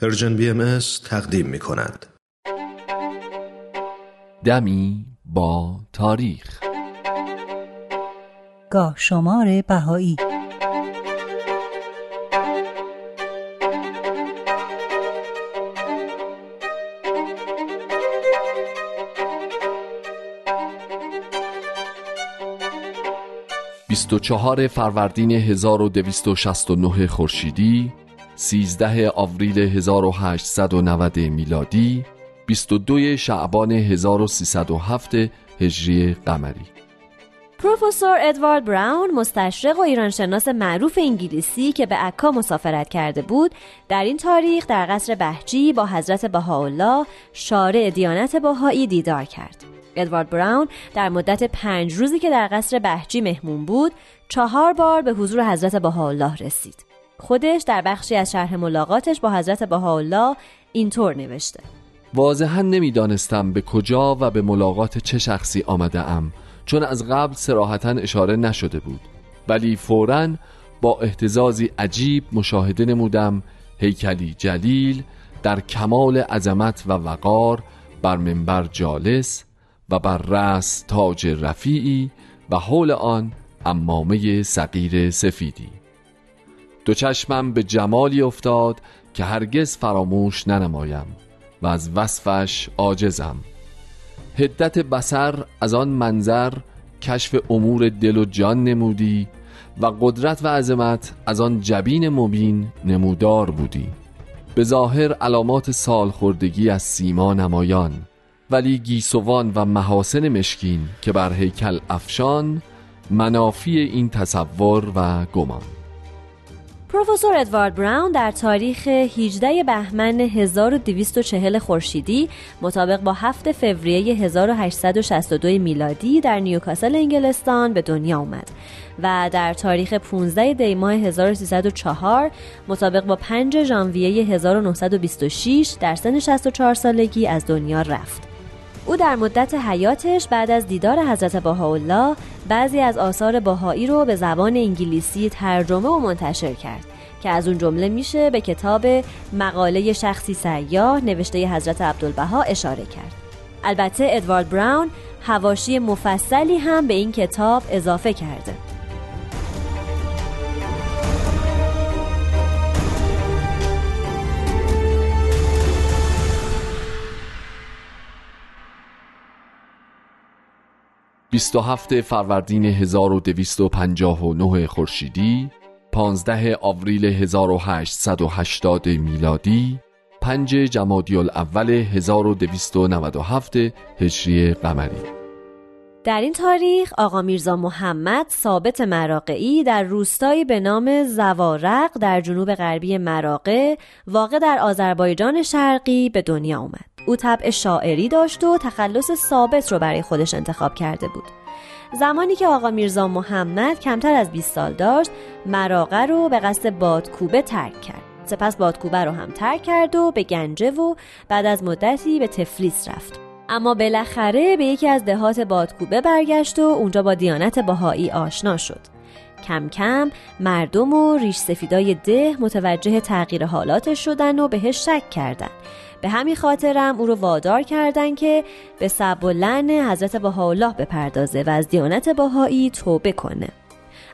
پرژن بی ام تقدیم می کند. دمی با تاریخ گاه شمار بهایی بیست و چهار فروردین 1269 خورشیدی 13 آوریل 1890 میلادی 22 شعبان 1307 هجری قمری. پروفسور ادوارد براون مستشرق و ایرانشناس معروف انگلیسی که به عکا مسافرت کرده بود در این تاریخ در قصر بهجی با حضرت بهاءالله شارع دیانت بهایی دیدار کرد. ادوارد براون در مدت پنج روزی که در قصر بهجی مهمون بود چهار بار به حضور حضرت بهاءالله رسید. خودش در بخشی از شرح ملاقاتش با حضرت بهاءالله اینطور نوشته. واضحا نمی‌دانستم به کجا و به ملاقات چه شخصی آمده ام چون از قبل سراحتا اشاره نشده بود. ولی فورا با احتزازی عجیب مشاهده نمودم هیکلی جلیل در کمال عظمت و وقار بر منبر جالس و بر رأس تاج رفیعی و حول آن امامه صغیر سفیدی. دو چشمم به جمالی افتاد که هرگز فراموش ننمایم و از وصفش عاجزم. هدت بسر از آن منظر کشف امور دل و جان نمودی و قدرت و عظمت از آن جبین مبین نمودار بودی. به ظاهر علامات سالخوردگی از سیما نمایان ولی گیسوان و محاسن مشکین که بر هیکل افشان منافی این تصور و گمان. پروفسور ادوارد براون در تاریخ 18 بهمن 1240 خورشیدی مطابق با 7 فوریه 1862 میلادی در نیوکاسل انگلستان به دنیا آمد و در تاریخ 15 دی ماه 1304 مطابق با 5 ژانویه 1926 در سن 64 سالگی از دنیا رفت. او در مدت حیاتش بعد از دیدار حضرت بهاءالله بعضی از آثار بهایی رو به زبان انگلیسی ترجمه و منتشر کرد که از اون جمله میشه به کتاب مقاله شخصی سیاه نوشته حضرت عبدالبها اشاره کرد. البته ادوارد براون هواشی مفصلی هم به این کتاب اضافه کرده. 27 فروردین 1259 خورشیدی 15 آوریل 1880 میلادی 5 جمادی الاول 1297 هجری قمری در این تاریخ آقا میرزا محمد ثابت مراقعی در روستایی به نام زوارق در جنوب غربی مراقع واقع در آذربایجان شرقی به دنیا آمد. او طبع شاعری داشت و تخلص ثابت رو برای خودش انتخاب کرده بود. زمانی که آقا میرزا محمد کمتر از 20 سال داشت مراقه رو به قصد بادکوبه ترک کرد. سپس بادکوبه رو هم ترک کرد و به گنجه و بعد از مدتی به تفلیس رفت. اما بالاخره به یکی از دهات بادکوبه برگشت و اونجا با دیانت بهایی آشنا شد. کم کم مردم و ریش سفیدای ده متوجه تغییر حالاتش شدن و بهش شک کردند. به همین خاطرم او رو وادار کردن که به سب و لعن حضرت بهاءالله بپردازه و از دیانت بهایی توبه کنه.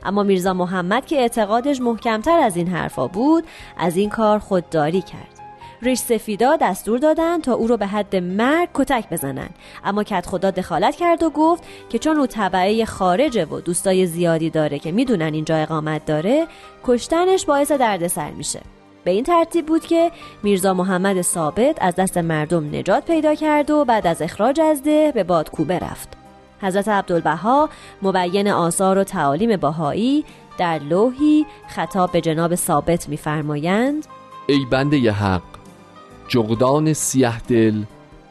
اما میرزا محمد که اعتقادش محکمتر از این حرفا بود از این کار خودداری کرد. ریش سفیدا دستور دادن تا او رو به حد مرگ کتک بزنن. اما کت خدا دخالت کرد و گفت که چون او طبعه خارجه و دوستای زیادی داره که می‌دونن اینجا اقامت داره کشتنش باعث دردسر میشه. به این ترتیب بود که میرزا محمد ثابت از دست مردم نجات پیدا کرد و بعد از اخراج از ده به بادکوبه رفت. حضرت عبدالبها مبین آثار و تعالیم بهایی در لوحی خطاب به جناب ثابت میفرمایند ای بنده حق جغدان سیه دل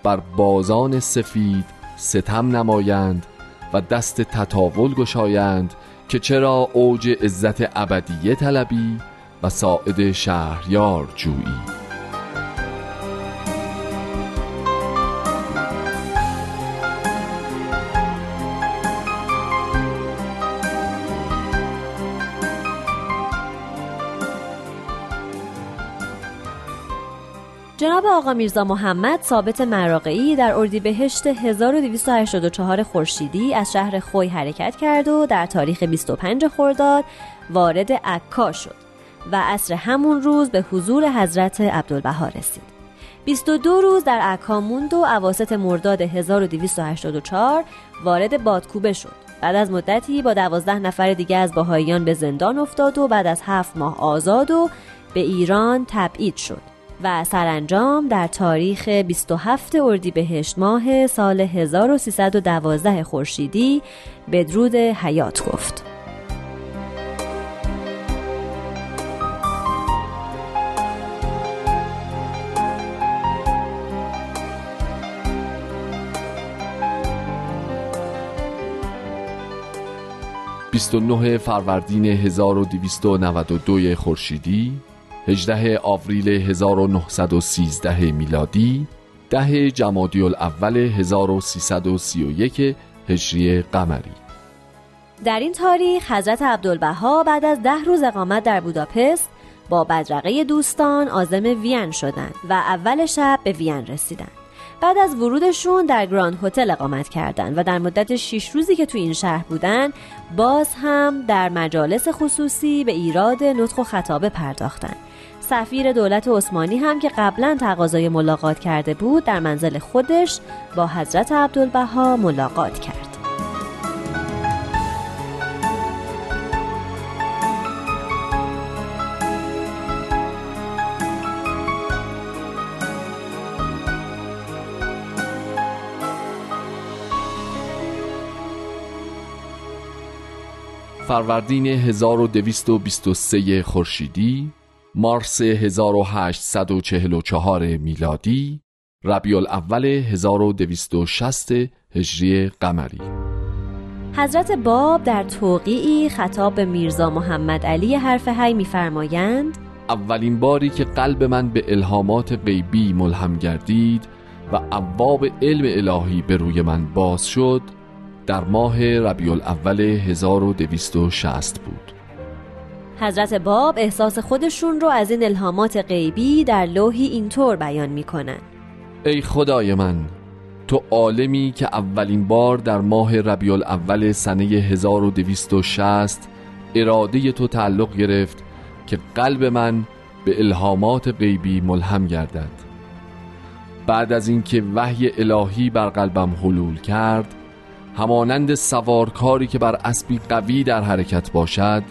بر بازان سفید ستم نمایند و دست تطاول گشایند که چرا اوج عزت ابدیه طلبی و ساعد شهریار جویی. جناب آقا میرزا محمد ثابت مراقعی در اردیبهشت 1284 خورشیدی از شهر خوی حرکت کرد و در تاریخ 25 خرداد وارد عکا شد. و عصر همون روز به حضور حضرت عبدالبها رسید 22 روز در عکا موند و عواست مرداد 1284 وارد بادکوبه شد بعد از مدتی با دوازده نفر دیگه از باهاییان به زندان افتاد و بعد از هفت ماه آزاد و به ایران تبعید شد و سرانجام در تاریخ 27 اردیبهشت ماه سال 1312 خورشیدی بدرود حیات گفت. 29 فروردین 1292 خورشیدی 18 آوریل 1913 میلادی ده جمادی الاول 1331 هجری قمری در این تاریخ حضرت عبدالبها بعد از ده روز اقامت در بوداپست با بدرقه دوستان آزم وین شدند و اول شب به وین رسیدند. بعد از ورودشون در گراند هتل اقامت کردند و در مدت 6 روزی که تو این شهر بودن باز هم در مجالس خصوصی به ایراد نطق و خطابه پرداختند. سفیر دولت عثمانی هم که قبلا تقاضای ملاقات کرده بود در منزل خودش با حضرت عبدالبها ملاقات کرد. فروردین 1223 خورشیدی مارس 1844 میلادی ربیع الاول 1260 هجری قمری. حضرت باب در توقیعی خطاب به میرزا محمد علی حرف هی میفرمایند اولین باری که قلب من به الهامات غیبی ملهم گردید و ابواب علم الهی به روی من باز شد در ماه ربیع الاول 1260 بود. حضرت باب احساس خودشون رو از این الهامات غیبی در لوحی اینطور بیان می‌کنن. ای خدای من تو عالمی که اولین بار در ماه ربیع الاول سنه 1260 اراده تو تعلق گرفت که قلب من به الهامات غیبی ملهم گردد. بعد از اینکه وحی الهی بر قلبم حلول کرد همانند سوارکاری که بر اسبی قوی در حرکت باشد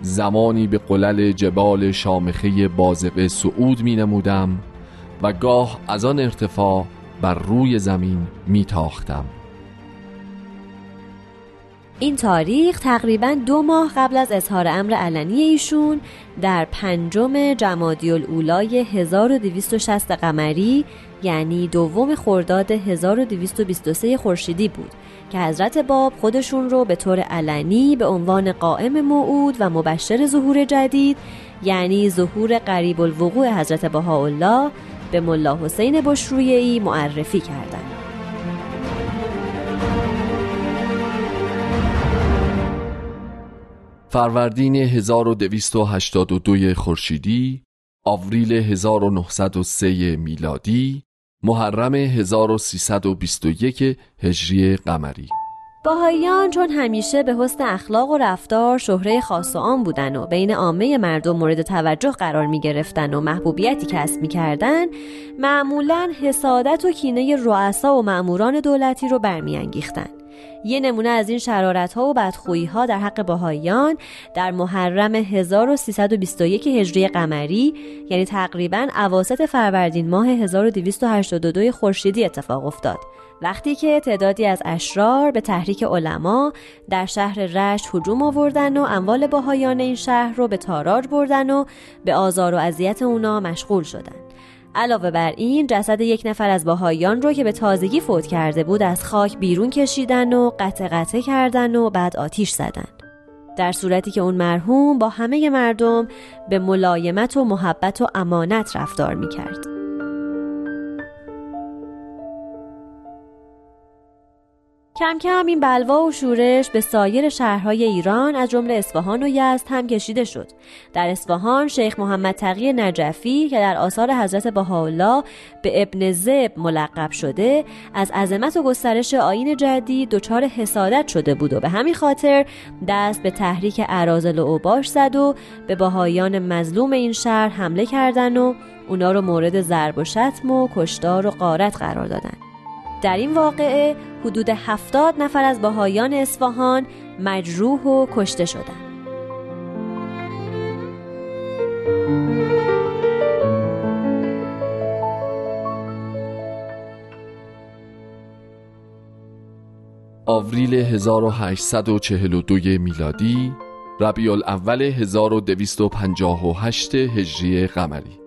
زمانی به قلل جبال شامخه بازقه صعود می نمودم و گاه از آن ارتفاع بر روی زمین می تاختم. این تاریخ تقریبا دو ماه قبل از اظهار امر علنی ایشون در پنجم جمادی الاولای 1260 قمری یعنی دوم خرداد 1223 خورشیدی بود که حضرت باب خودشون رو به طور علنی به عنوان قائم موعود و مبشر ظهور جدید یعنی ظهور قریب الوقوع حضرت بهاءالله به ملا حسین بشرویهی معرفی کردند. فروردین 1282 خورشیدی، آوریل 1903 میلادی، محرم 1321 هجری قمری باهایان چون همیشه به حسن اخلاق و رفتار شهره خاص و عام بودن و بین عامه مردم مورد توجه قرار می گرفتن و محبوبیتی کسب می کردن معمولا حسادت و کینه رؤسا و معموران دولتی رو برمیانگیختند. یه نمونه از این شرارت ها و بدخویی ها در حق باهایان در محرم 1321 هجری قمری یعنی تقریبا اواسط فروردین ماه 1282 خورشیدی اتفاق افتاد. وقتی که تعدادی از اشرار به تحریک علما در شهر رشت هجوم آوردن و اموال باهایان این شهر رو به تاراج بردن و به آزار و اذیت اونا مشغول شدن. علاوه بر این جسد یک نفر از باهایان رو که به تازگی فوت کرده بود از خاک بیرون کشیدن و قطع قطع کردن و بعد آتیش زدن در صورتی که اون مرحوم با همه مردم به ملایمت و محبت و امانت رفتار می کرد. کم کم این بلوا و شورش به سایر شهرهای ایران از جمله اصفهان و یزد هم کشیده شد. در اصفهان شیخ محمد تقی نجفی که در آثار حضرت بهاءالله به ابن زب ملقب شده از عظمت و گسترش آین جدید دچار حسادت شده بود و به همین خاطر دست به تحریک ارازل و اوباش زد و به بهاییان مظلوم این شهر حمله کردن و اونا رو مورد ضرب و شتم و کشتار و قارت قرار دادن. در این واقعه حدود هفتاد نفر از باهایان اصفهان مجروح و کشته شدند. آوریل 1842 میلادی ربیع الاول 1258 هجری قمری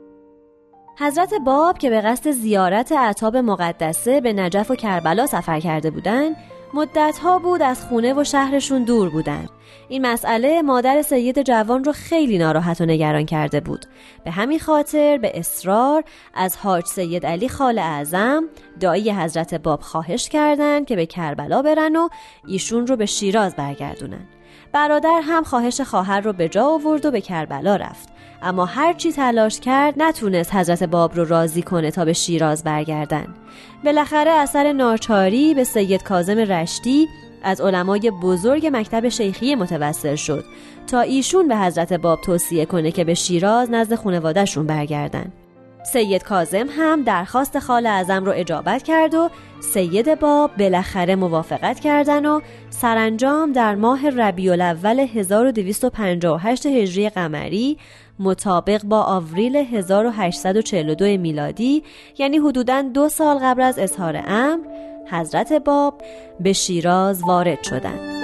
حضرت باب که به قصد زیارت عطاب مقدسه به نجف و کربلا سفر کرده بودند مدتها بود از خونه و شهرشون دور بودن این مسئله مادر سید جوان رو خیلی ناراحت و نگران کرده بود. به همین خاطر به اصرار از حاج سید علی خال اعظم دایی حضرت باب خواهش کردند که به کربلا برن و ایشون رو به شیراز برگردونن. برادر هم خواهش خواهر رو به جا آورد و به کربلا رفت. اما هرچی تلاش کرد نتونست حضرت باب رو راضی کنه تا به شیراز برگردن. بالاخره اثر ناچاری به سید کازم رشتی از علمای بزرگ مکتب شیخی متوسل شد تا ایشون به حضرت باب توصیه کنه که به شیراز نزد خانوادهشون برگردن. سید کازم هم درخواست خال اعظم رو اجابت کرد و سید باب بالاخره موافقت کردن و سرانجام در ماه ربیع الاول 1258 هجری قمری مطابق با آوریل 1842 میلادی یعنی حدوداً دو سال قبل از اظهار امر حضرت باب به شیراز وارد شدند.